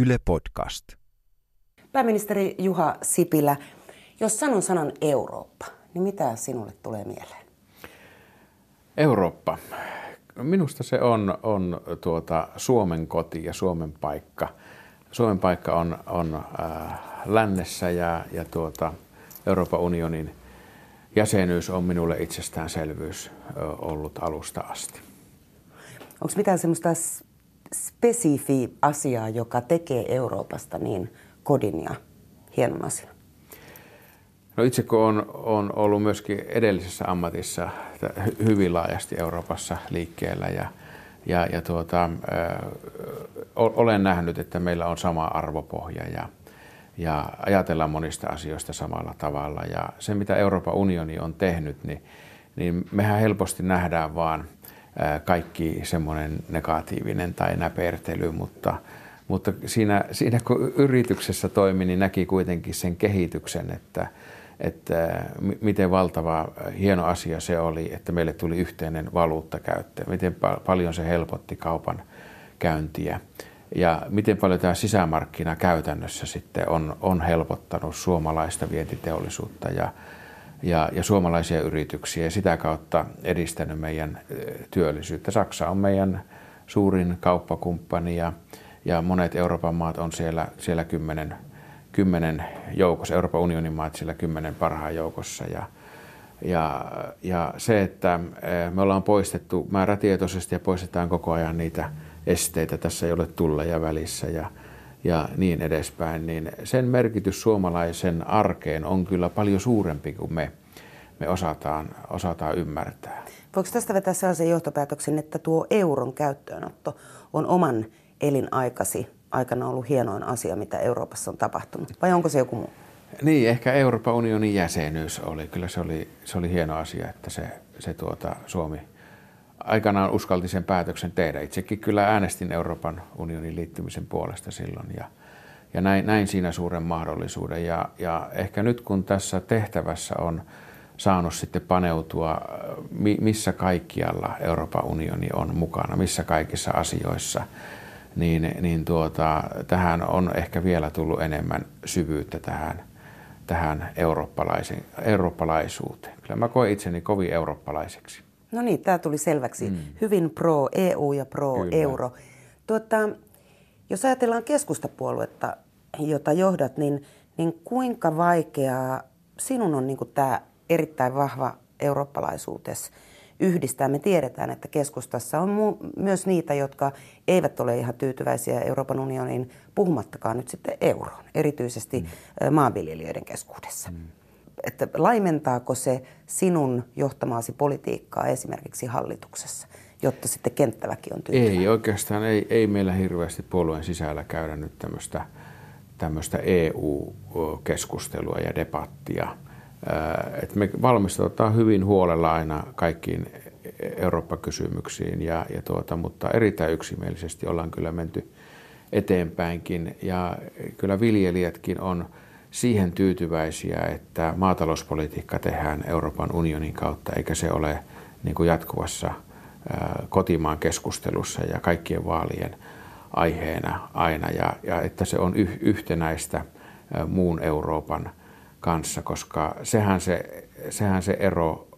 Yle Podcast. Pääministeri Juha Sipilä, jos sanon sanan Eurooppa, niin mitä sinulle tulee mieleen? Eurooppa. Minusta se on, on tuota Suomen koti ja Suomen paikka. Suomen paikka on, on äh, lännessä ja, ja tuota, Euroopan unionin jäsenyys on minulle itsestäänselvyys ollut alusta asti. Onko mitään semmoista spesifi asiaa, joka tekee Euroopasta niin kodin ja hienon asian? No itse kun olen, olen ollut myöskin edellisessä ammatissa hyvin laajasti Euroopassa liikkeellä ja, ja, ja tuota, olen nähnyt, että meillä on sama arvopohja ja, ja ajatellaan monista asioista samalla tavalla. Ja se, mitä Euroopan unioni on tehnyt, niin, niin mehän helposti nähdään vaan kaikki semmoinen negatiivinen tai näpertely, mutta, mutta siinä, siinä kun yrityksessä toimi, niin näki kuitenkin sen kehityksen, että, että miten valtava hieno asia se oli, että meille tuli yhteinen valuutta käyttöön, miten paljon se helpotti kaupan käyntiä. Ja miten paljon tämä sisämarkkina käytännössä sitten on, on helpottanut suomalaista vientiteollisuutta ja, ja, ja suomalaisia yrityksiä ja sitä kautta edistänyt meidän työllisyyttä. Saksa on meidän suurin kauppakumppani ja, ja monet Euroopan maat on siellä, siellä kymmenen, kymmenen joukossa, Euroopan unionin maat siellä kymmenen parhaan joukossa. Ja, ja, ja se, että me ollaan poistettu määrätietoisesti ja poistetaan koko ajan niitä esteitä, tässä ei ole tulleja välissä ja, ja niin edespäin, niin sen merkitys suomalaisen arkeen on kyllä paljon suurempi kuin me, me osataan, osataan ymmärtää. Voiko tästä vetää sellaisen johtopäätöksen, että tuo euron käyttöönotto on oman elinaikasi aikana ollut hienoin asia, mitä Euroopassa on tapahtunut? Vai onko se joku muu? Niin, ehkä Euroopan unionin jäsenyys oli. Kyllä se oli, se oli hieno asia, että se, se tuota, Suomi – aikanaan uskalti sen päätöksen tehdä. Itsekin kyllä äänestin Euroopan unionin liittymisen puolesta silloin ja, ja näin, näin siinä suuren mahdollisuuden. Ja, ja ehkä nyt kun tässä tehtävässä on saanut sitten paneutua, missä kaikkialla Euroopan unioni on mukana, missä kaikissa asioissa, niin, niin tuota, tähän on ehkä vielä tullut enemmän syvyyttä tähän, tähän eurooppalaisuuteen. Kyllä mä koen itseni kovin eurooppalaiseksi. No niin, tämä tuli selväksi. Mm. Hyvin pro EU ja pro Kyllä. euro. Tuota, jos ajatellaan keskustapuoluetta, jota johdat, niin, niin kuinka vaikeaa sinun on niin tämä erittäin vahva eurooppalaisuutes yhdistää? Me tiedetään, että keskustassa on mu- myös niitä, jotka eivät ole ihan tyytyväisiä Euroopan unionin, puhumattakaan nyt sitten euroon, erityisesti mm. maanviljelijöiden keskuudessa. Mm että laimentaako se sinun johtamasi politiikkaa esimerkiksi hallituksessa, jotta sitten kenttäväki on tyytyväinen? Ei oikeastaan, ei, ei meillä hirveästi puolueen sisällä käydä nyt tämmöistä, tämmöistä EU-keskustelua ja debattia. Et me valmistaudutaan hyvin huolella aina kaikkiin Eurooppa-kysymyksiin, ja, ja tuota, mutta erittäin yksimielisesti ollaan kyllä menty eteenpäinkin. Ja kyllä viljelijätkin on siihen tyytyväisiä, että maatalouspolitiikka tehdään Euroopan unionin kautta, eikä se ole niin kuin jatkuvassa kotimaan keskustelussa ja kaikkien vaalien aiheena aina, ja, ja että se on yh, yhtenäistä muun Euroopan kanssa, koska sehän se, sehän se ero,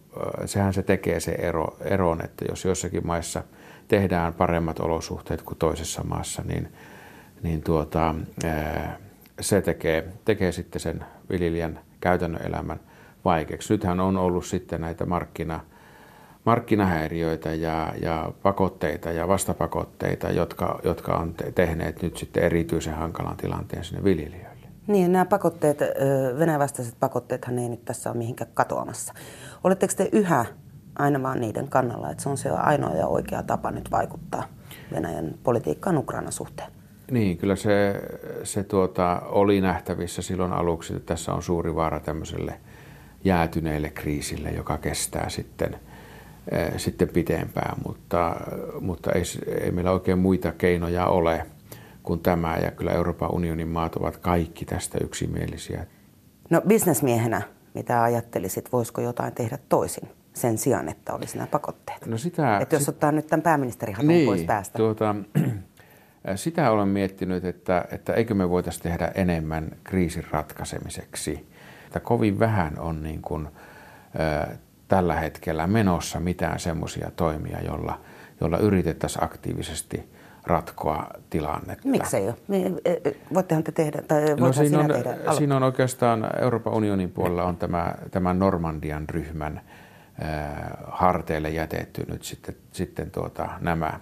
sehän se tekee se ero, eron, että jos jossakin maissa tehdään paremmat olosuhteet kuin toisessa maassa, niin, niin tuota, ää, se tekee, tekee sitten sen viljelijän käytännön elämän vaikeaksi. Nythän on ollut sitten näitä markkina, markkinahäiriöitä ja, ja pakotteita ja vastapakotteita, jotka, jotka on tehneet nyt sitten erityisen hankalan tilanteen sinne viljelijöille. Niin, nämä pakotteet, Venäjän pakotteethan ei nyt tässä ole mihinkään katoamassa. Oletteko te yhä aina vaan niiden kannalla, että se on se ainoa ja oikea tapa nyt vaikuttaa Venäjän politiikkaan Ukrainan suhteen? Niin, kyllä se, se tuota, oli nähtävissä silloin aluksi, että tässä on suuri vaara tämmöiselle jäätyneelle kriisille, joka kestää sitten, äh, sitten pitempään, mutta, mutta ei, ei meillä oikein muita keinoja ole kuin tämä, ja kyllä Euroopan unionin maat ovat kaikki tästä yksimielisiä. No bisnesmiehenä, mitä ajattelisit, voisiko jotain tehdä toisin sen sijaan, että olisi nämä pakotteet? No sitä, että jos sit... ottaa nyt tämän pääministerihatun niin, pois päästä. Tuota, sitä olen miettinyt, että, että eikö me voitaisiin tehdä enemmän kriisin ratkaisemiseksi. Että kovin vähän on niin kuin, tällä hetkellä menossa mitään semmoisia toimia, jolla, jolla yritettäisiin aktiivisesti ratkoa tilannetta. Miksei ole? E, e, voittehan te tehdä, tai no, siinä, on, tehdä siinä on oikeastaan Euroopan unionin puolella on tämä, tämä Normandian ryhmän harteille jätetty nyt sitten, sitten tuota, nämä,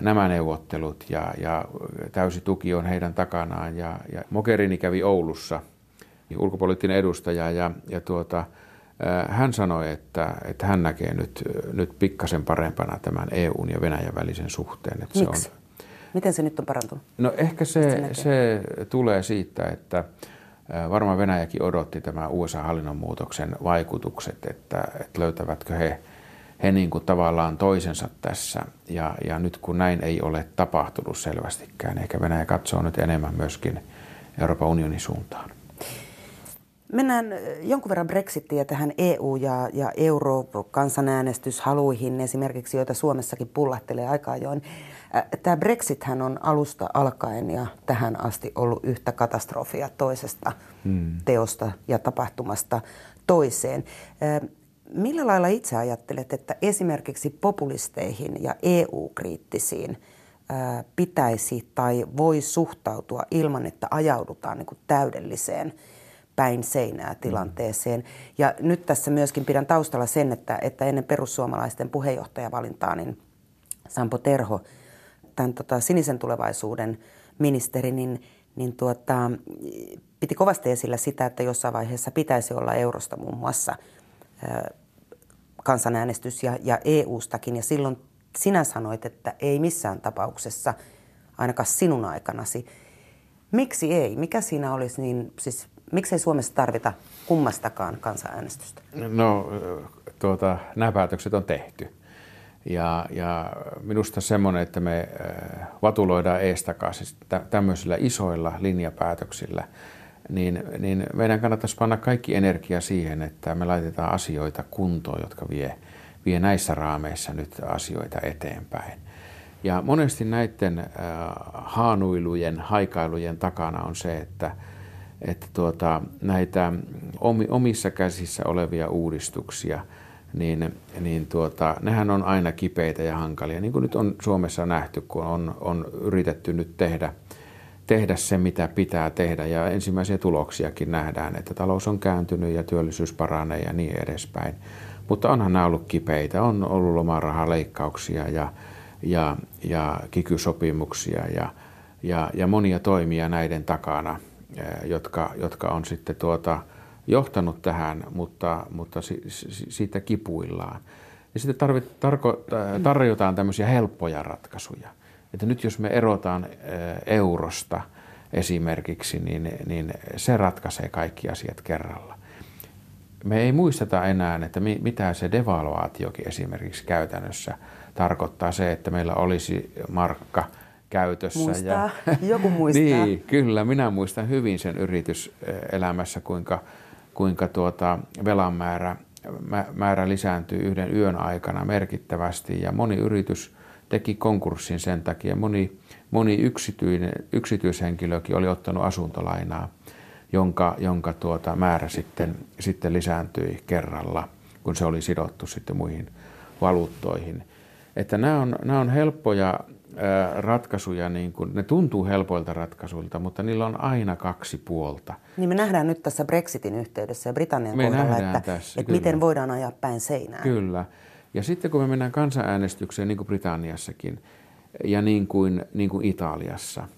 nämä neuvottelut ja, ja täysi tuki on heidän takanaan. Ja, ja Mogherini kävi Oulussa, ulkopoliittinen edustaja, ja, ja tuota, hän sanoi, että, että hän näkee nyt, nyt pikkasen parempana tämän EUn ja Venäjän välisen suhteen. Että Miksi? Se on, Miten se nyt on parantunut? No ehkä se, se tulee siitä, että varmaan Venäjäkin odotti tämä USA-hallinnon muutoksen vaikutukset, että, että löytävätkö he, he niin kuin tavallaan toisensa tässä. Ja, ja nyt kun näin ei ole tapahtunut selvästikään, ehkä Venäjä katsoo nyt enemmän myöskin Euroopan unionin suuntaan. Mennään jonkun verran Brexittiä tähän EU- ja, ja euro-kansanäänestyshaluihin esimerkiksi, joita Suomessakin pullahtelee aika ajoin. Tämä Brexithän on alusta alkaen ja tähän asti ollut yhtä katastrofia toisesta hmm. teosta ja tapahtumasta toiseen. Millä lailla itse ajattelet, että esimerkiksi populisteihin ja EU-kriittisiin pitäisi tai voi suhtautua ilman, että ajaudutaan niin kuin täydelliseen – päin seinää tilanteeseen. Mm. Ja nyt tässä myöskin pidän taustalla sen, että, että ennen perussuomalaisten puheenjohtajavalintaa, niin Sampo Terho, tämän tota, sinisen tulevaisuuden ministeri, niin, niin tuota, piti kovasti esillä sitä, että jossain vaiheessa pitäisi olla eurosta muun muassa kansanäänestys ja, ja EU-stakin. Ja silloin sinä sanoit, että ei missään tapauksessa, ainakaan sinun aikanasi. Miksi ei? Mikä siinä olisi niin, siis Miksei Suomessa tarvita kummastakaan kansanäänestystä? No, tuota, nämä päätökset on tehty. Ja, ja minusta semmoinen, että me äh, vatuloidaan eestakaisin tämmöisillä isoilla linjapäätöksillä, niin, niin meidän kannattaisi panna kaikki energia siihen, että me laitetaan asioita kuntoon, jotka vie, vie näissä raameissa nyt asioita eteenpäin. Ja monesti näiden äh, haanuilujen, haikailujen takana on se, että – että tuota, näitä omissa käsissä olevia uudistuksia, niin, niin tuota, nehän on aina kipeitä ja hankalia, niin kuin nyt on Suomessa nähty, kun on, on yritetty nyt tehdä, tehdä se, mitä pitää tehdä, ja ensimmäisiä tuloksiakin nähdään, että talous on kääntynyt ja työllisyys paranee ja niin edespäin. Mutta onhan nämä ollut kipeitä, on ollut lomarahaleikkauksia ja, ja, ja kikysopimuksia ja, ja, ja monia toimia näiden takana – jotka, jotka on sitten tuota, johtanut tähän, mutta, mutta si, si, siitä kipuillaan. Ja sitten tarvit, tarko, tarjotaan tämmöisiä helppoja ratkaisuja. Että nyt jos me erotaan eurosta esimerkiksi, niin, niin se ratkaisee kaikki asiat kerralla. Me ei muisteta enää, että mitä se devaluaatiokin esimerkiksi käytännössä tarkoittaa se, että meillä olisi markka – käytössä. Muistaa, ja, joku muistaa. niin, kyllä, minä muistan hyvin sen yrityselämässä, kuinka, kuinka tuota velan määrä, määrä lisääntyy yhden yön aikana merkittävästi ja moni yritys teki konkurssin sen takia. Moni, moni yksityinen, yksityishenkilökin oli ottanut asuntolainaa, jonka, jonka tuota määrä sitten, sitten lisääntyi kerralla, kun se oli sidottu sitten muihin valuuttoihin. Että nämä on, nämä on helppoja ratkaisuja, niin kuin, ne tuntuu helpoilta ratkaisuilta, mutta niillä on aina kaksi puolta. Niin me nähdään nyt tässä Brexitin yhteydessä ja Britannian me kohdalla, että, tässä, että miten voidaan ajaa päin seinään. Kyllä. Ja sitten kun me mennään kansanäänestykseen, niin kuin Britanniassakin, ja niin kuin, niin kuin Italiassa,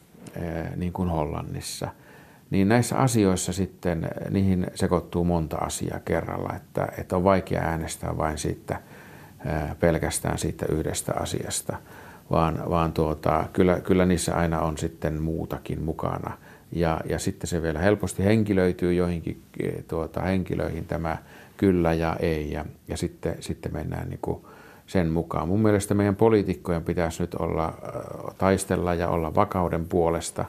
niin kuin Hollannissa, niin näissä asioissa sitten niihin sekoittuu monta asiaa kerralla, että, että on vaikea äänestää vain siitä pelkästään siitä yhdestä asiasta – vaan, vaan tuota, kyllä, kyllä niissä aina on sitten muutakin mukana. Ja, ja sitten se vielä helposti henkilöityy joihinkin eh, tuota, henkilöihin tämä kyllä ja ei, ja, ja sitten, sitten mennään niin kuin sen mukaan. Mun mielestä meidän poliitikkojen pitäisi nyt olla, äh, taistella ja olla vakauden puolesta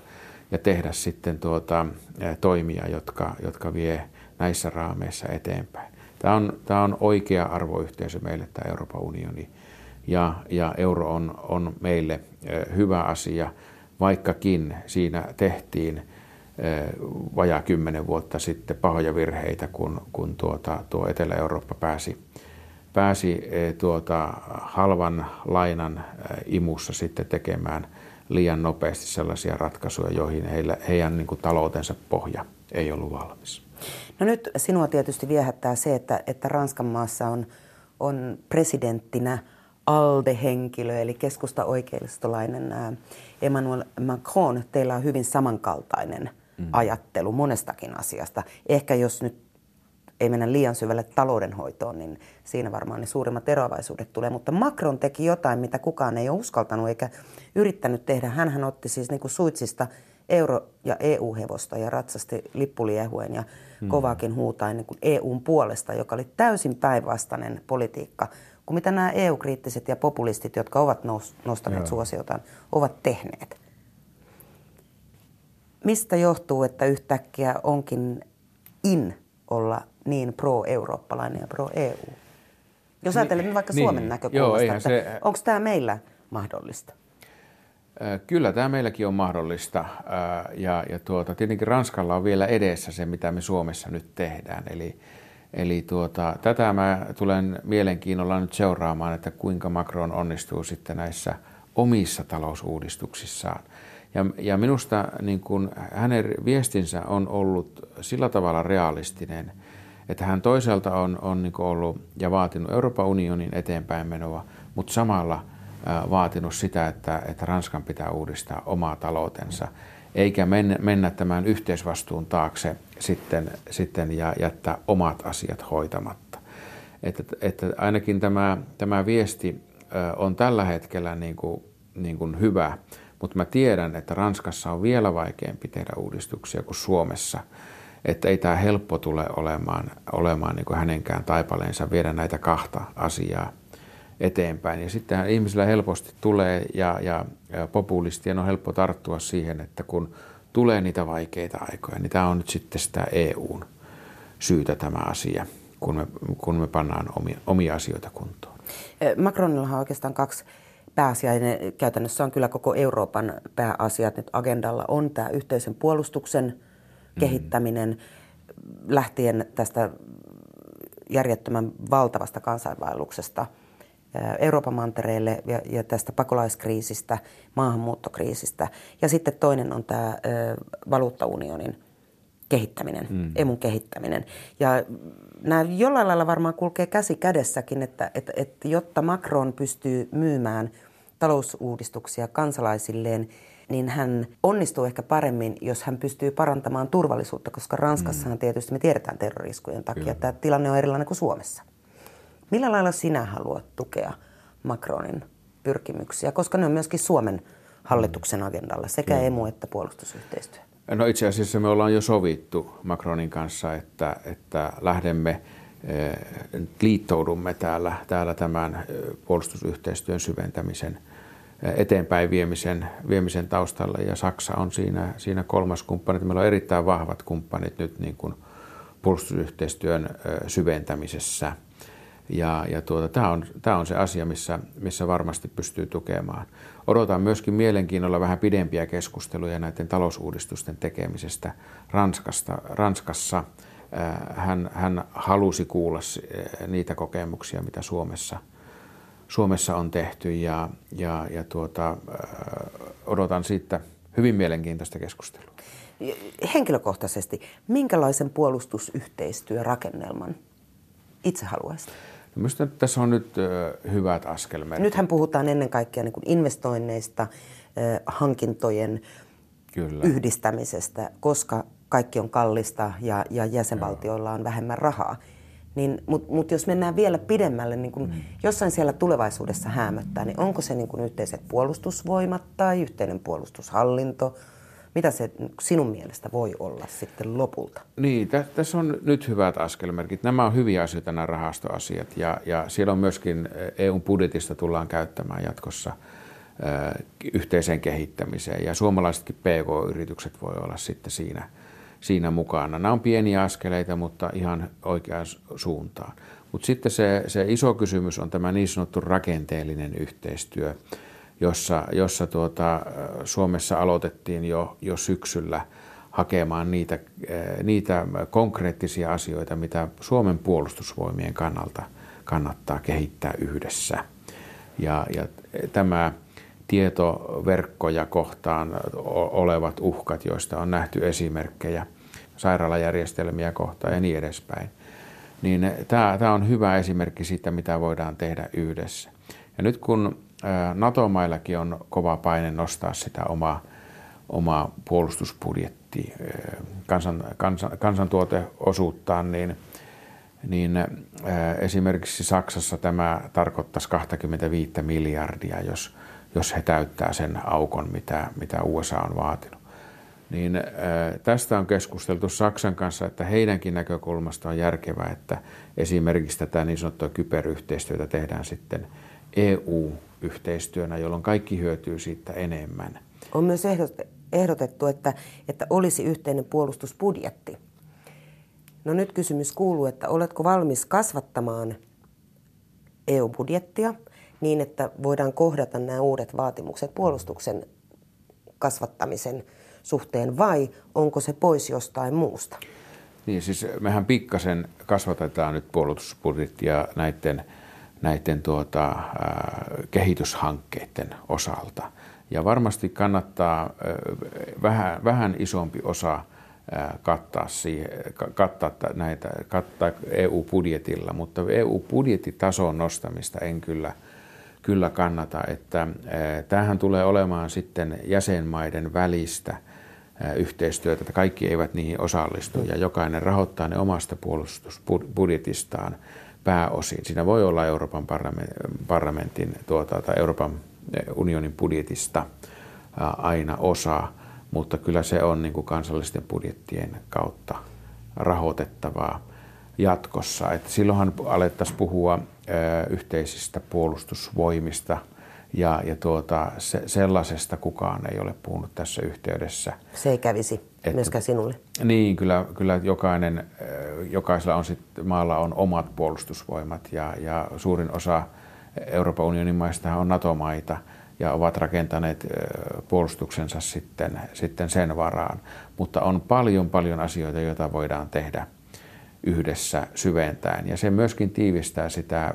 ja tehdä sitten tuota, äh, toimia, jotka, jotka vie näissä raameissa eteenpäin. Tämä on, tämä on oikea arvoyhteisö meille, tämä Euroopan unioni ja, ja euro on, on meille hyvä asia, vaikkakin siinä tehtiin vajaa kymmenen vuotta sitten pahoja virheitä, kun, kun tuota, tuo Etelä-Eurooppa pääsi, pääsi tuota, halvan lainan imussa sitten tekemään liian nopeasti sellaisia ratkaisuja, joihin heillä, heidän niin kuin, taloutensa pohja ei ollut valmis. No nyt sinua tietysti viehättää se, että, että Ranskan maassa on, on presidenttinä ALDE-henkilö, eli keskusta oikeistolainen Emmanuel Macron. Teillä on hyvin samankaltainen mm. ajattelu monestakin asiasta. Ehkä jos nyt ei mennä liian syvälle taloudenhoitoon, niin siinä varmaan ne suurimmat eroavaisuudet tulee. Mutta Macron teki jotain, mitä kukaan ei ole uskaltanut eikä yrittänyt tehdä. Hän otti siis niin kuin suitsista euro- ja EU-hevosta ja ratsasti lippuliehuen ja hmm. kovaakin huutain niin kuin EUn puolesta, joka oli täysin päinvastainen politiikka kuin mitä nämä EU-kriittiset ja populistit, jotka ovat nostaneet Joo. suosiotaan, ovat tehneet. Mistä johtuu, että yhtäkkiä onkin in olla niin pro-eurooppalainen ja pro-EU? Jos ajattelemme vaikka niin, Suomen näkökulmasta, joo, että se... onko tämä meillä mahdollista? Kyllä tämä meilläkin on mahdollista ja, ja tuota, tietenkin Ranskalla on vielä edessä se, mitä me Suomessa nyt tehdään. Eli, eli tuota, tätä mä tulen mielenkiinnolla nyt seuraamaan, että kuinka Macron onnistuu sitten näissä omissa talousuudistuksissaan. Ja, ja minusta niin kun hänen viestinsä on ollut sillä tavalla realistinen, että hän toisaalta on, on niin ollut ja vaatinut Euroopan unionin eteenpäin menoa, mutta samalla – vaatinut sitä, että, että Ranskan pitää uudistaa omaa taloutensa, eikä mennä, mennä tämän yhteisvastuun taakse sitten, sitten ja jättää omat asiat hoitamatta. Että, että ainakin tämä, tämä viesti on tällä hetkellä niin kuin, niin kuin hyvä, mutta mä tiedän, että Ranskassa on vielä vaikeampi tehdä uudistuksia kuin Suomessa. Että ei tämä helppo tule olemaan, olemaan niin kuin hänenkään taipaleensa viedä näitä kahta asiaa eteenpäin. Ja sittenhän ihmisillä helposti tulee ja, ja, ja populistien on helppo tarttua siihen, että kun tulee niitä vaikeita aikoja, niin tämä on nyt sitten sitä EUn syytä tämä asia, kun me, kun me pannaan omia, omia asioita kuntoon. Macronillahan on oikeastaan kaksi pääasiaa. Käytännössä on kyllä koko Euroopan pääasiat nyt agendalla. On tämä yhteisen puolustuksen mm. kehittäminen lähtien tästä järjettömän valtavasta kansainvaelluksesta – Euroopan mantereelle ja, ja tästä pakolaiskriisistä, maahanmuuttokriisistä. Ja sitten toinen on tämä valuuttaunionin kehittäminen, mm. emun kehittäminen. Ja nämä jollain lailla varmaan kulkee käsi kädessäkin, että, että, että jotta Macron pystyy myymään talousuudistuksia kansalaisilleen, niin hän onnistuu ehkä paremmin, jos hän pystyy parantamaan turvallisuutta, koska Ranskassahan mm. tietysti me tiedetään terroriskujen takia, Kyllä. että tilanne on erilainen kuin Suomessa. Millä lailla sinä haluat tukea Macronin pyrkimyksiä, koska ne on myöskin Suomen hallituksen agendalla, sekä emu että puolustusyhteistyö? No itse asiassa me ollaan jo sovittu Macronin kanssa, että, että lähdemme liittoudumme täällä, täällä tämän eh, puolustusyhteistyön syventämisen eh, eteenpäin viemisen, viemisen taustalla ja Saksa on siinä, siinä kolmas kumppani. Meillä on erittäin vahvat kumppanit nyt niin kuin puolustusyhteistyön syventämisessä – ja, ja tuota, tämä, on, tämä on se asia, missä, missä varmasti pystyy tukemaan. Odotan myöskin mielenkiinnolla vähän pidempiä keskusteluja näiden talousuudistusten tekemisestä Ranskasta, Ranskassa. Äh, hän, hän halusi kuulla äh, niitä kokemuksia, mitä Suomessa, Suomessa on tehty ja, ja, ja tuota, äh, odotan siitä hyvin mielenkiintoista keskustelua. Henkilökohtaisesti, minkälaisen puolustusyhteistyörakennelman itse haluaisit? Minusta tässä on nyt hyvät askelmerkit. Nythän puhutaan ennen kaikkea niin kuin investoinneista, hankintojen Kyllä. yhdistämisestä, koska kaikki on kallista ja, ja jäsenvaltioilla on vähemmän rahaa. Niin, Mutta mut jos mennään vielä pidemmälle, niin kun mm. jossain siellä tulevaisuudessa hämöttää, niin onko se niin kun yhteiset puolustusvoimat tai yhteinen puolustushallinto – mitä se sinun mielestä voi olla sitten lopulta? Niin, tä, tässä on nyt hyvät askelmerkit. Nämä on hyviä asioita, nämä rahastoasiat. Ja, ja siellä on myöskin eu budjetista tullaan käyttämään jatkossa ö, yhteiseen kehittämiseen. Ja suomalaisetkin PK-yritykset voi olla sitten siinä, siinä mukana. Nämä on pieniä askeleita, mutta ihan oikeaan suuntaan. Mutta sitten se, se iso kysymys on tämä niin sanottu rakenteellinen yhteistyö, jossa, jossa tuota, Suomessa aloitettiin jo, jo syksyllä hakemaan niitä, niitä konkreettisia asioita, mitä Suomen puolustusvoimien kannalta kannattaa kehittää yhdessä. Ja, ja tämä tietoverkkoja kohtaan olevat uhkat, joista on nähty esimerkkejä, sairaalajärjestelmiä kohtaan ja niin edespäin. Niin tämä, tämä on hyvä esimerkki siitä, mitä voidaan tehdä yhdessä. Ja nyt kun NATO-maillakin on kova paine nostaa sitä omaa, omaa puolustusbudjetti, kansan, kansan, kansantuoteosuuttaan, niin, niin esimerkiksi Saksassa tämä tarkoittaisi 25 miljardia, jos, jos he täyttää sen aukon, mitä, mitä USA on vaatinut. Niin tästä on keskusteltu Saksan kanssa, että heidänkin näkökulmasta on järkevää, että esimerkiksi tätä niin sanottua kyberyhteistyötä tehdään sitten EU-yhteistyönä, jolloin kaikki hyötyy siitä enemmän. On myös ehdotettu, että, että olisi yhteinen puolustusbudjetti. No nyt kysymys kuuluu, että oletko valmis kasvattamaan EU-budjettia niin, että voidaan kohdata nämä uudet vaatimukset puolustuksen kasvattamisen suhteen vai onko se pois jostain muusta? Niin, siis mehän pikkasen kasvatetaan nyt puolustusbudjettia näiden, näiden tuota, äh, kehityshankkeiden osalta. Ja varmasti kannattaa äh, vähän, vähän isompi osa äh, kattaa, siihen, kattaa, näitä, kattaa EU-budjetilla, mutta EU-budjettitason nostamista en kyllä – kyllä kannata, että tämähän tulee olemaan sitten jäsenmaiden välistä yhteistyötä, että kaikki eivät niihin osallistu ja jokainen rahoittaa ne omasta puolustusbudjetistaan pääosin. Siinä voi olla Euroopan parlamentin tuota, tai Euroopan unionin budjetista aina osa, mutta kyllä se on niin kuin kansallisten budjettien kautta rahoitettavaa jatkossa. Että silloinhan alettaisiin puhua yhteisistä puolustusvoimista ja, ja tuota, se, sellaisesta kukaan ei ole puhunut tässä yhteydessä. Se ei kävisi että, myöskään sinulle. Niin, kyllä, kyllä jokainen, jokaisella on sit, maalla on omat puolustusvoimat ja, ja suurin osa Euroopan unionin maista on NATO-maita ja ovat rakentaneet puolustuksensa sitten, sitten sen varaan. Mutta on paljon paljon asioita, joita voidaan tehdä yhdessä syventäen. Ja se myöskin tiivistää sitä äh,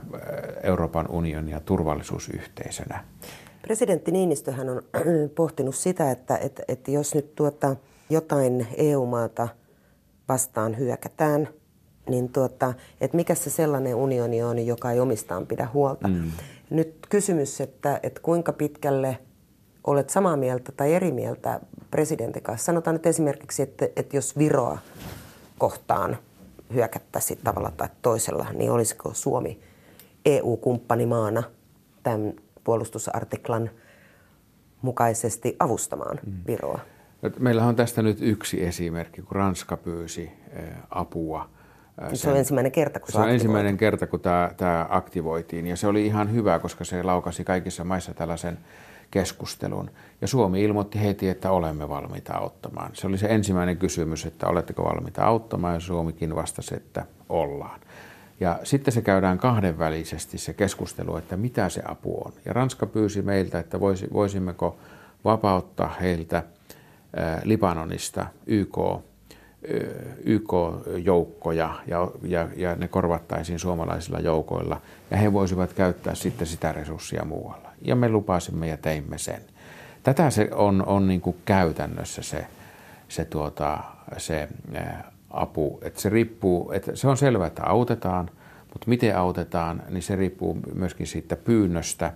Euroopan unionia turvallisuusyhteisönä. Presidentti Niinistöhän on pohtinut sitä, että, että, että jos nyt tuota, jotain EU-maata vastaan hyökätään, niin tuota, että mikä se sellainen unioni on, joka ei omistaan pidä huolta. Mm. Nyt kysymys, että, että kuinka pitkälle olet samaa mieltä tai eri mieltä presidentin kanssa. Sanotaan nyt esimerkiksi, että, että jos Viroa kohtaan – hyökättäisiin tavalla tai toisella, niin olisiko Suomi EU-kumppanimaana tämän puolustusartiklan mukaisesti avustamaan mm. Viroa? Meillä on tästä nyt yksi esimerkki, kun Ranska pyysi apua. Sen, se on ensimmäinen kerta, kun se, se on ensimmäinen kerta, kun tämä, tämä aktivoitiin. Ja se oli ihan hyvä, koska se laukasi kaikissa maissa tällaisen keskustelun. Ja Suomi ilmoitti heti, että olemme valmiita auttamaan. Se oli se ensimmäinen kysymys, että oletteko valmiita auttamaan, ja Suomikin vastasi, että ollaan. Ja sitten se käydään kahdenvälisesti se keskustelu, että mitä se apu on. Ja Ranska pyysi meiltä, että voisimmeko vapauttaa heiltä Libanonista YK, YK-joukkoja ja, ja, ja ne korvattaisiin suomalaisilla joukoilla ja he voisivat käyttää sitten sitä resurssia muualla ja me lupasimme ja teimme sen. Tätä se on, on niin kuin käytännössä se, se, tuota, se apu. Että se riippuu, että se on selvää, että autetaan, mutta miten autetaan, niin se riippuu myöskin siitä pyynnöstä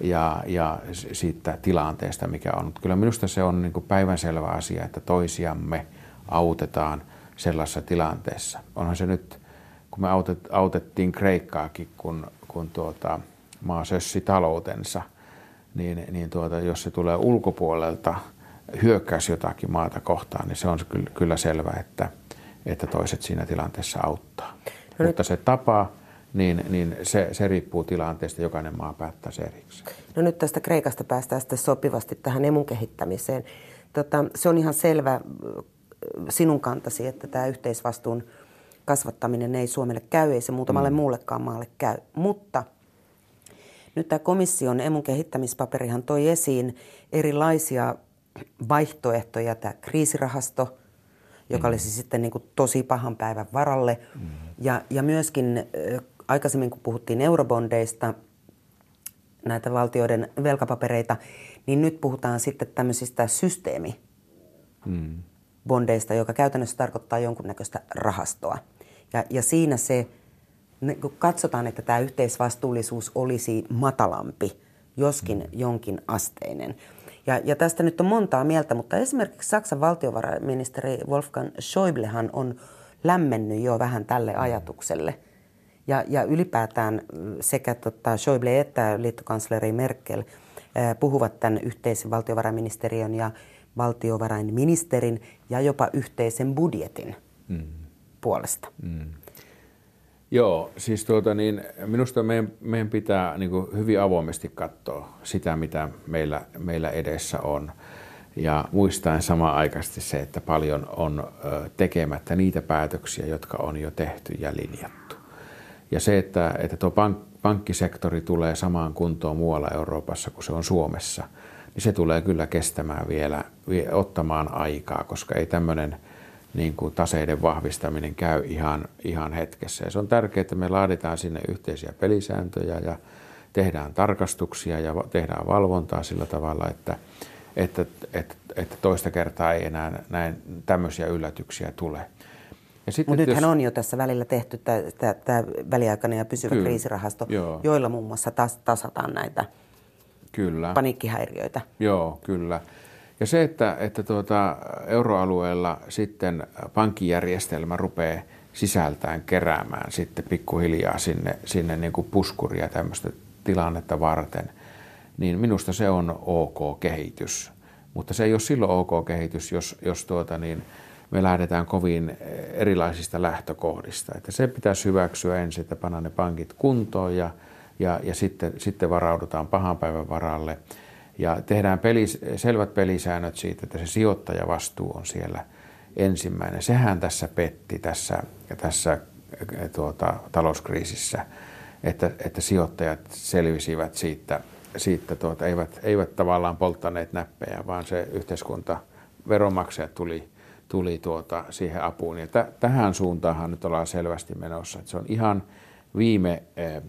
ja, ja siitä tilanteesta, mikä on. Mutta kyllä minusta se on niin kuin päivänselvä asia, että toisiamme autetaan sellaisessa tilanteessa. Onhan se nyt, kun me autet, autettiin Kreikkaakin, kun, kun tuota, maa sössi taloutensa, niin, niin tuota, jos se tulee ulkopuolelta hyökkäys jotakin maata kohtaan, niin se on kyllä, kyllä selvä, että, että toiset siinä tilanteessa auttaa. No Mutta se tapa, niin, niin se, se riippuu tilanteesta, jokainen maa päättää se erikseen. No nyt tästä Kreikasta päästään sitten sopivasti tähän emun kehittämiseen. Tota, se on ihan selvä sinun kantasi, että tämä yhteisvastuun kasvattaminen ei Suomelle käy, ei se muutamalle mm. muullekaan maalle käy. Mutta nyt tämä komission emun kehittämispaperihan toi esiin erilaisia vaihtoehtoja. Tämä kriisirahasto, joka mm. olisi sitten niin kuin tosi pahan päivän varalle. Mm. Ja, ja myöskin aikaisemmin, kun puhuttiin eurobondeista, näitä valtioiden velkapapereita, niin nyt puhutaan sitten tämmöisistä systeemi mm. Bondeista, joka käytännössä tarkoittaa jonkunnäköistä rahastoa. Ja, ja siinä se, kun katsotaan, että tämä yhteisvastuullisuus olisi matalampi, joskin mm. jonkin asteinen. Ja, ja tästä nyt on montaa mieltä, mutta esimerkiksi Saksan valtiovarainministeri Wolfgang Schäublehan on lämmennyt jo vähän tälle mm. ajatukselle. Ja, ja ylipäätään sekä tota Schäuble että liittokansleri Merkel puhuvat tämän yhteisen valtiovarainministeriön ja valtiovarainministerin ja jopa yhteisen budjetin mm. puolesta. Mm. Joo, siis tuota niin, minusta meidän, meidän pitää niin kuin hyvin avoimesti katsoa sitä, mitä meillä, meillä edessä on. Ja muistaen samaan aikaisesti se, että paljon on tekemättä niitä päätöksiä, jotka on jo tehty ja linjattu. Ja se, että, että tuo pank, pankkisektori tulee samaan kuntoon muualla Euroopassa kuin se on Suomessa, niin se tulee kyllä kestämään vielä, ottamaan aikaa, koska ei tämmöinen niin kuin taseiden vahvistaminen käy ihan, ihan hetkessä. Ja se on tärkeää, että me laaditaan sinne yhteisiä pelisääntöjä ja tehdään tarkastuksia ja tehdään valvontaa sillä tavalla, että, että, että, että toista kertaa ei enää näin tämmöisiä yllätyksiä tule. Mutta nythän jos... on jo tässä välillä tehty tämä väliaikainen ja pysyvä Kyllä, kriisirahasto, joo. joilla muun muassa tas, tasataan näitä kyllä. paniikkihäiriöitä. Joo, kyllä. Ja se, että, että tuota, euroalueella sitten pankkijärjestelmä rupeaa sisältään keräämään sitten pikkuhiljaa sinne, sinne niin kuin puskuria tämmöistä tilannetta varten, niin minusta se on ok kehitys. Mutta se ei ole silloin ok kehitys, jos, jos tuota niin, me lähdetään kovin erilaisista lähtökohdista. Että se pitäisi hyväksyä ensin, että panna ne pankit kuntoon ja, ja, ja sitten, sitten varaudutaan pahan päivän varalle. Ja tehdään pelis, selvät pelisäännöt siitä, että se sijoittajavastuu on siellä ensimmäinen. Sehän tässä petti tässä, tässä tuota, talouskriisissä, että, että sijoittajat selvisivät siitä, siitä tuota, eivät, eivät tavallaan polttaneet näppejä, vaan se yhteiskunta, veronmaksajat tuli tuli tuota siihen apuun. Ja t- tähän suuntaanhan nyt ollaan selvästi menossa. Että se on ihan viime, eh,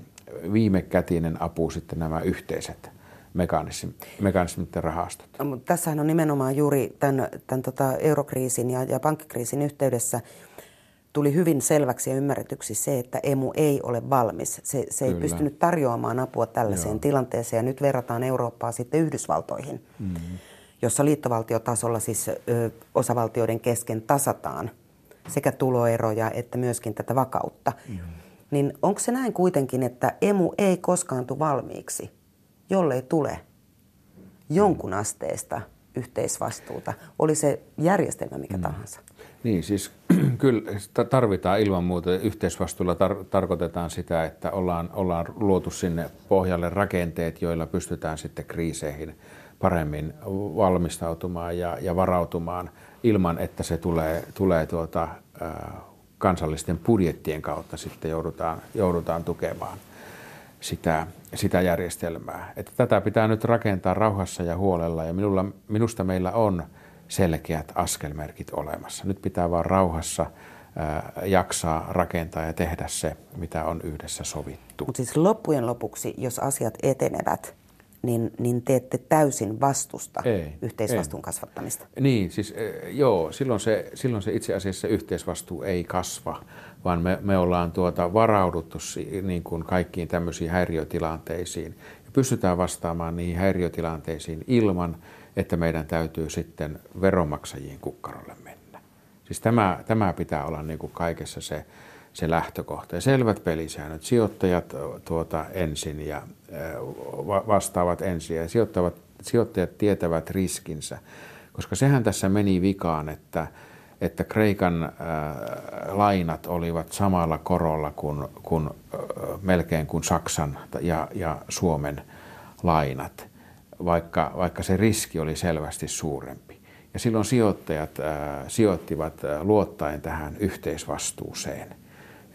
viimekätinen apu sitten nämä yhteiset mekanismit, mekanismit ja rahastot. No, tässähän on nimenomaan juuri tämän, tämän tota eurokriisin ja, ja pankkikriisin yhteydessä tuli hyvin selväksi ja ymmärretyksi se, että emu ei ole valmis. Se, se ei pystynyt tarjoamaan apua tällaiseen Joo. tilanteeseen ja nyt verrataan Eurooppaa sitten Yhdysvaltoihin. Mm-hmm jossa liittovaltiotasolla siis ö, osavaltioiden kesken tasataan sekä tuloeroja että myöskin tätä vakautta. Mm. Niin onko se näin kuitenkin, että emu ei koskaan tule valmiiksi, jollei tule jonkun asteesta yhteisvastuuta, oli se järjestelmä mikä mm. tahansa? Niin, siis kyllä tarvitaan ilman muuta. Yhteisvastuulla tar- tarkoitetaan sitä, että ollaan, ollaan luotu sinne pohjalle rakenteet, joilla pystytään sitten kriiseihin – paremmin valmistautumaan ja, ja varautumaan ilman, että se tulee, tulee tuota, kansallisten budjettien kautta sitten joudutaan, joudutaan tukemaan sitä, sitä järjestelmää. Että tätä pitää nyt rakentaa rauhassa ja huolella ja minulla, minusta meillä on selkeät askelmerkit olemassa. Nyt pitää vaan rauhassa jaksaa rakentaa ja tehdä se, mitä on yhdessä sovittu. Mutta siis loppujen lopuksi, jos asiat etenevät, niin, niin te ette täysin vastusta ei, yhteisvastuun ei. kasvattamista. Niin, siis e, joo, silloin se, silloin se itse asiassa yhteisvastuu ei kasva, vaan me, me ollaan tuota varauduttu niin kuin kaikkiin tämmöisiin häiriötilanteisiin ja pystytään vastaamaan niihin häiriötilanteisiin ilman, että meidän täytyy sitten veronmaksajien kukkarolle mennä. Siis tämä, tämä pitää olla niin kuin kaikessa se, se lähtökohta. Ja selvät pelisäännöt, sijoittajat tuota ensin ja vastaavat ensin ja sijoittajat, sijoittajat tietävät riskinsä. Koska sehän tässä meni vikaan, että, että Kreikan äh, lainat olivat samalla korolla kuin, kuin äh, melkein kuin Saksan ja, ja Suomen lainat, vaikka, vaikka se riski oli selvästi suurempi. Ja silloin sijoittajat äh, sijoittivat äh, luottaen tähän yhteisvastuuseen –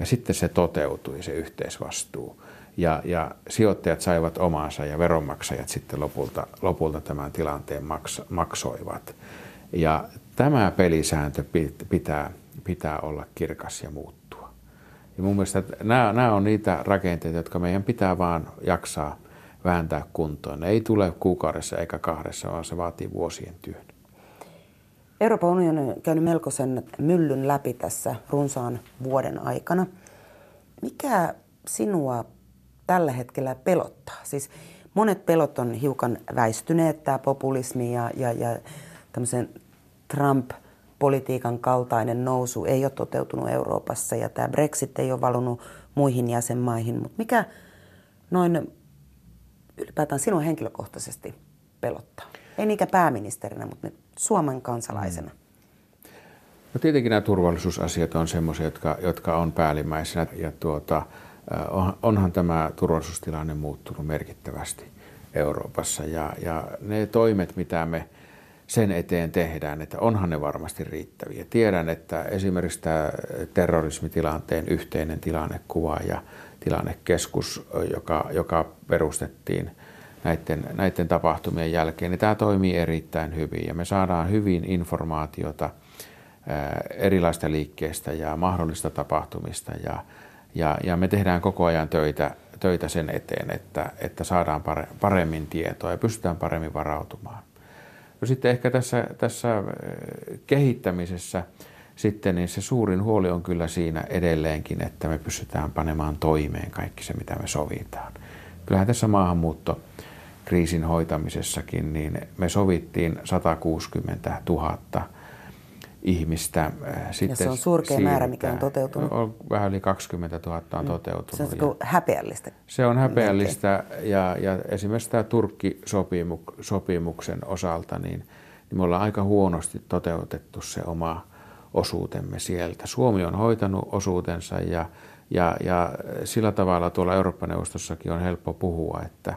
Ja sitten se toteutui, se yhteisvastuu. Ja, ja sijoittajat saivat omansa ja veronmaksajat sitten lopulta, lopulta tämän tilanteen maks, maksoivat. Ja tämä pelisääntö pitää, pitää olla kirkas ja muuttua. Ja mun mielestä nämä, nämä on niitä rakenteita, jotka meidän pitää vaan jaksaa vääntää kuntoon. Ne ei tule kuukaudessa eikä kahdessa, vaan se vaatii vuosien työn. Euroopan unioni on käynyt melkoisen myllyn läpi tässä runsaan vuoden aikana. Mikä sinua tällä hetkellä pelottaa? Siis monet pelot on hiukan väistyneet, tämä populismi ja, ja, ja tämmöisen Trump-politiikan kaltainen nousu ei ole toteutunut Euroopassa ja tämä Brexit ei ole valunut muihin jäsenmaihin. Mutta mikä noin ylipäätään sinua henkilökohtaisesti pelottaa? Ei niinkään pääministerinä, mutta Suomen kansalaisena. Mm. No tietenkin nämä turvallisuusasiat on sellaisia, jotka, jotka on päällimmäisenä. Ja tuota, onhan tämä turvallisuustilanne muuttunut merkittävästi Euroopassa. Ja, ja ne toimet, mitä me sen eteen tehdään, että onhan ne varmasti riittäviä. Tiedän, että esimerkiksi tämä terrorismitilanteen yhteinen tilannekuva ja tilannekeskus, joka, joka perustettiin näiden, näiden tapahtumien jälkeen, niin tämä toimii erittäin hyvin ja me saadaan hyvin informaatiota erilaista liikkeestä ja mahdollista tapahtumista ja, ja, ja me tehdään koko ajan töitä, töitä sen eteen, että, että saadaan paremmin tietoa ja pystytään paremmin varautumaan. No sitten ehkä tässä, tässä kehittämisessä sitten niin se suurin huoli on kyllä siinä edelleenkin, että me pystytään panemaan toimeen kaikki se, mitä me sovitaan. Kyllähän tässä maahanmuutto kriisin hoitamisessakin, niin me sovittiin 160 000 ihmistä. Äh, sitten ja se on surkea määrä, mikä on toteutunut. On vähän yli 20 000 on mm. toteutunut. Se on häpeällistä. Se on häpeällistä ja, ja esimerkiksi tämä Turkki-sopimuksen osalta, niin, niin me ollaan aika huonosti toteutettu se oma osuutemme sieltä. Suomi on hoitanut osuutensa ja, ja, ja sillä tavalla tuolla Eurooppa-neuvostossakin on helppo puhua, että,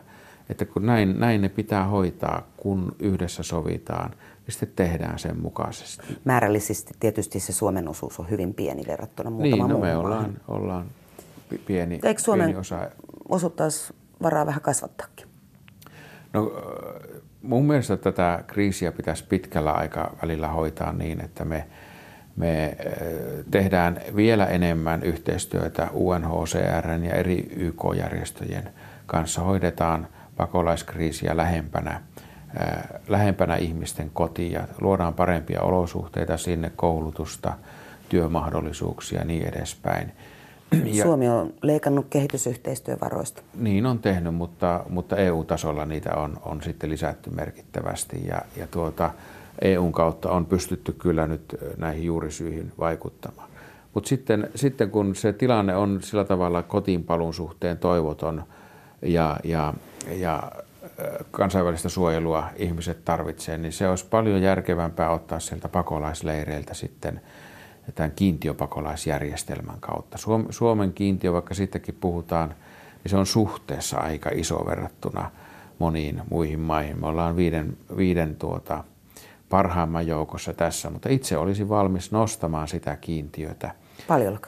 että kun näin, näin ne pitää hoitaa, kun yhdessä sovitaan, niin sitten tehdään sen mukaisesti. Määrällisesti tietysti se Suomen osuus on hyvin pieni verrattuna muutamaan Niin, no me ollaan, ollaan pieni, Eikö Suomen pieni osa. osuutta varaa vähän kasvattaakin? No mun mielestä tätä kriisiä pitäisi pitkällä aikavälillä hoitaa niin, että me – me eh, tehdään vielä enemmän yhteistyötä UNHCR ja eri YK-järjestöjen kanssa. Hoidetaan pakolaiskriisiä lähempänä, lähempänä ihmisten kotiin ja luodaan parempia olosuhteita sinne, koulutusta, työmahdollisuuksia ja niin edespäin. Ja, Suomi on leikannut kehitysyhteistyövaroista. Niin on tehnyt, mutta, mutta EU-tasolla niitä on, on sitten lisätty merkittävästi. Ja, ja tuota, EUn kautta on pystytty kyllä nyt näihin juurisyihin vaikuttamaan. Mutta sitten, sitten kun se tilanne on sillä tavalla kotiinpalun suhteen toivoton ja, ja, ja kansainvälistä suojelua ihmiset tarvitsevat, niin se olisi paljon järkevämpää ottaa sieltä pakolaisleireiltä sitten tämän kiintiöpakolaisjärjestelmän kautta. Suomen kiintiö, vaikka sittenkin puhutaan, niin se on suhteessa aika iso verrattuna moniin muihin maihin. Me ollaan viiden, viiden tuota, parhaimman joukossa tässä, mutta itse olisin valmis nostamaan sitä kiintiötä. Paljonko?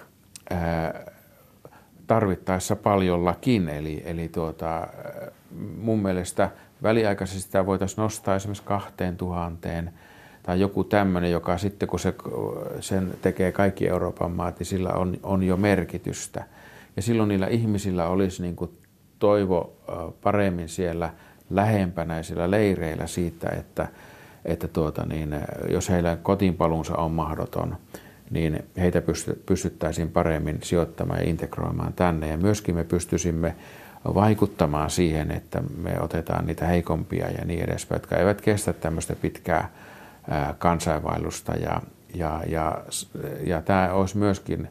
Tarvittaessa paljollakin, eli, eli tuota, mun mielestä väliaikaisesti sitä voitaisiin nostaa esimerkiksi kahteen tuhanteen tai joku tämmöinen, joka sitten kun se, sen tekee kaikki Euroopan maat, niin sillä on, on jo merkitystä. Ja silloin niillä ihmisillä olisi niin kuin toivo paremmin siellä lähempänä siellä leireillä siitä, että, että tuota, niin, jos heillä kotiinpaluunsa on mahdoton, niin heitä pystyttäisiin paremmin sijoittamaan ja integroimaan tänne. Ja myöskin me pystyisimme vaikuttamaan siihen, että me otetaan niitä heikompia ja niin edespäin, jotka eivät kestä tämmöistä pitkää kansainvaellusta. Ja, ja, ja, ja tämä olisi myöskin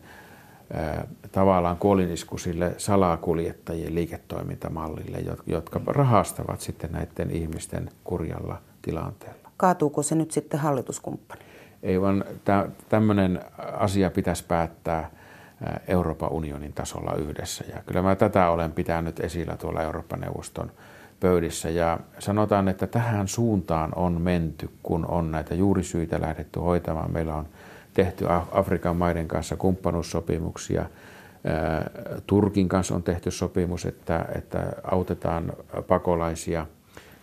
tavallaan kuolinisku sille salakuljettajien liiketoimintamallille, jotka rahastavat sitten näiden ihmisten kurjalla tilanteella. Kaatuuko se nyt sitten hallituskumppani? Ei vaan tämmöinen asia pitäisi päättää Euroopan unionin tasolla yhdessä. Ja kyllä mä tätä olen pitänyt esillä tuolla Euroopan neuvoston pöydissä. Ja sanotaan, että tähän suuntaan on menty, kun on näitä juurisyitä lähdetty hoitamaan. Meillä on tehty Afrikan maiden kanssa kumppanuussopimuksia Turkin kanssa on tehty sopimus, että, että autetaan pakolaisia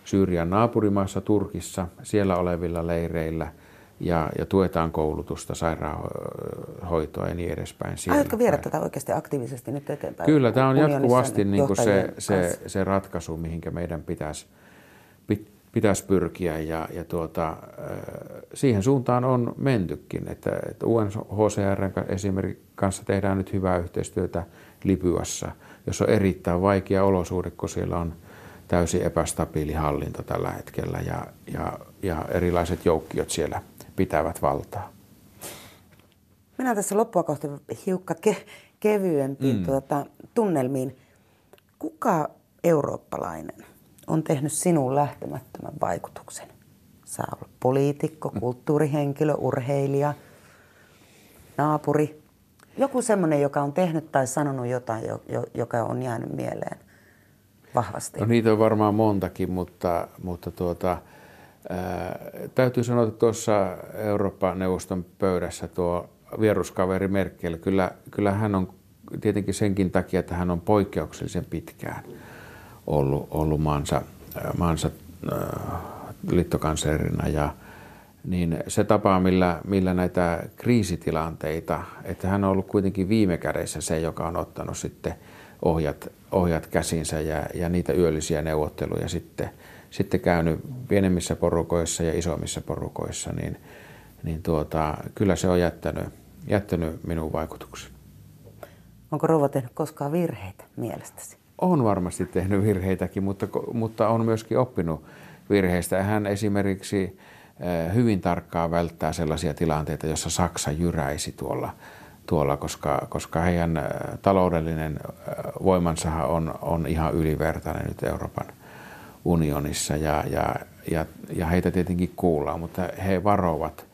Syyrian naapurimaassa Turkissa, siellä olevilla leireillä ja, ja tuetaan koulutusta, sairaanhoitoa ja niin edespäin. Siellä. Aiotko viedä tätä oikeasti aktiivisesti nyt eteenpäin? Kyllä, tämä on jatkuvasti niin kuin se, se, se ratkaisu, mihinkä meidän pitäisi, pitäisi pyrkiä ja, ja tuota, siihen suuntaan on mentykin, että, että UNHCR esimerkiksi kanssa tehdään nyt hyvää yhteistyötä Libyassa, jossa on erittäin vaikea olosuhde, kun siellä on täysin epästabiili hallinto tällä hetkellä ja, ja, ja erilaiset joukkiot siellä pitävät valtaa. Mennään tässä loppua kohti hiukka ke- kevyempiin mm. tuota, tunnelmiin. Kuka eurooppalainen on tehnyt sinuun lähtemättömän vaikutuksen? Sä olet poliitikko, mm. kulttuurihenkilö, urheilija, naapuri. Joku semmoinen, joka on tehnyt tai sanonut jotain, joka on jäänyt mieleen vahvasti. No niitä on varmaan montakin, mutta, mutta tuota, täytyy sanoa, että tuossa Euroopan neuvoston pöydässä tuo vieruskaveri Merkel, kyllä, kyllä hän on tietenkin senkin takia, että hän on poikkeuksellisen pitkään ollut, ollut maansa, maansa äh, liittokanslerina. Ja niin se tapa, millä, millä näitä kriisitilanteita, että hän on ollut kuitenkin viime kädessä se, joka on ottanut sitten ohjat, ohjat käsinsä ja, ja niitä yöllisiä neuvotteluja sitten, sitten käynyt pienemmissä porukoissa ja isommissa porukoissa, niin, niin tuota, kyllä se on jättänyt, jättänyt minun vaikutuksen. Onko rouva tehnyt koskaan virheitä mielestäsi? On varmasti tehnyt virheitäkin, mutta, mutta on myöskin oppinut virheistä. Hän esimerkiksi eh, hyvin tarkkaan välttää sellaisia tilanteita, joissa Saksa jyräisi tuolla, tuolla koska, koska heidän eh, taloudellinen eh, voimansa on, on ihan ylivertainen nyt Euroopan unionissa ja, ja, ja, ja heitä tietenkin kuullaan, mutta he varovat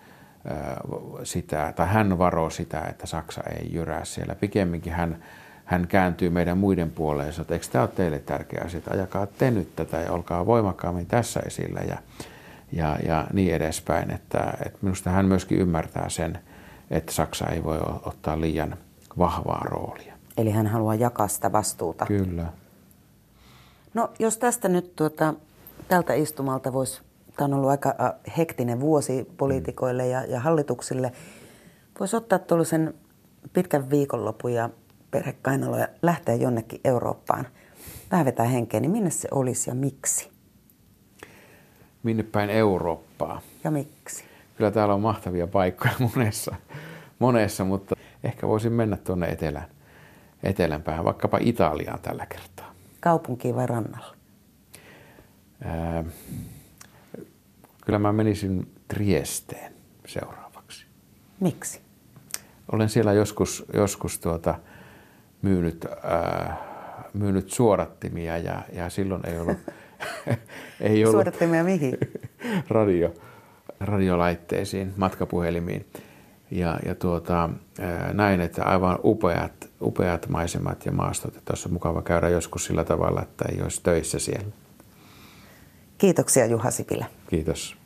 sitä, tai hän varoo sitä, että Saksa ei jyrää siellä. Pikemminkin hän hän kääntyy meidän muiden puoleen että eikö tämä ole teille tärkeä asia, että ajakaa te nyt tätä ja olkaa voimakkaammin tässä esillä ja, ja, ja niin edespäin. Että, että minusta hän myöskin ymmärtää sen, että Saksa ei voi ottaa liian vahvaa roolia. Eli hän haluaa jakaa sitä vastuuta. Kyllä. No jos tästä nyt tuota, tältä istumalta voisi, tämä on ollut aika hektinen vuosi poliitikoille ja, ja hallituksille, voisi ottaa tuollaisen pitkän viikonlopun ja perhe Kainalo ja lähtee jonnekin Eurooppaan, vähän vetää henkeä, niin minne se olisi ja miksi? Minne päin Eurooppaa? Ja miksi? Kyllä täällä on mahtavia paikkoja monessa, monessa mutta ehkä voisin mennä tuonne etelään, etelänpäähän, vaikkapa Italiaan tällä kertaa. Kaupunkiin vai rannalle? Ää, kyllä mä menisin Triesteen seuraavaksi. Miksi? Olen siellä joskus, joskus tuota, myynyt, äh, myynyt suodattimia ja, ja silloin ei ollut... ei ollut suodattimia mihin? radio, radiolaitteisiin, matkapuhelimiin. Ja, ja tuota, näin, että aivan upeat, upeat maisemat ja maastot. Tuossa on mukava käydä joskus sillä tavalla, että ei olisi töissä siellä. Kiitoksia Juha Sipilä. Kiitos.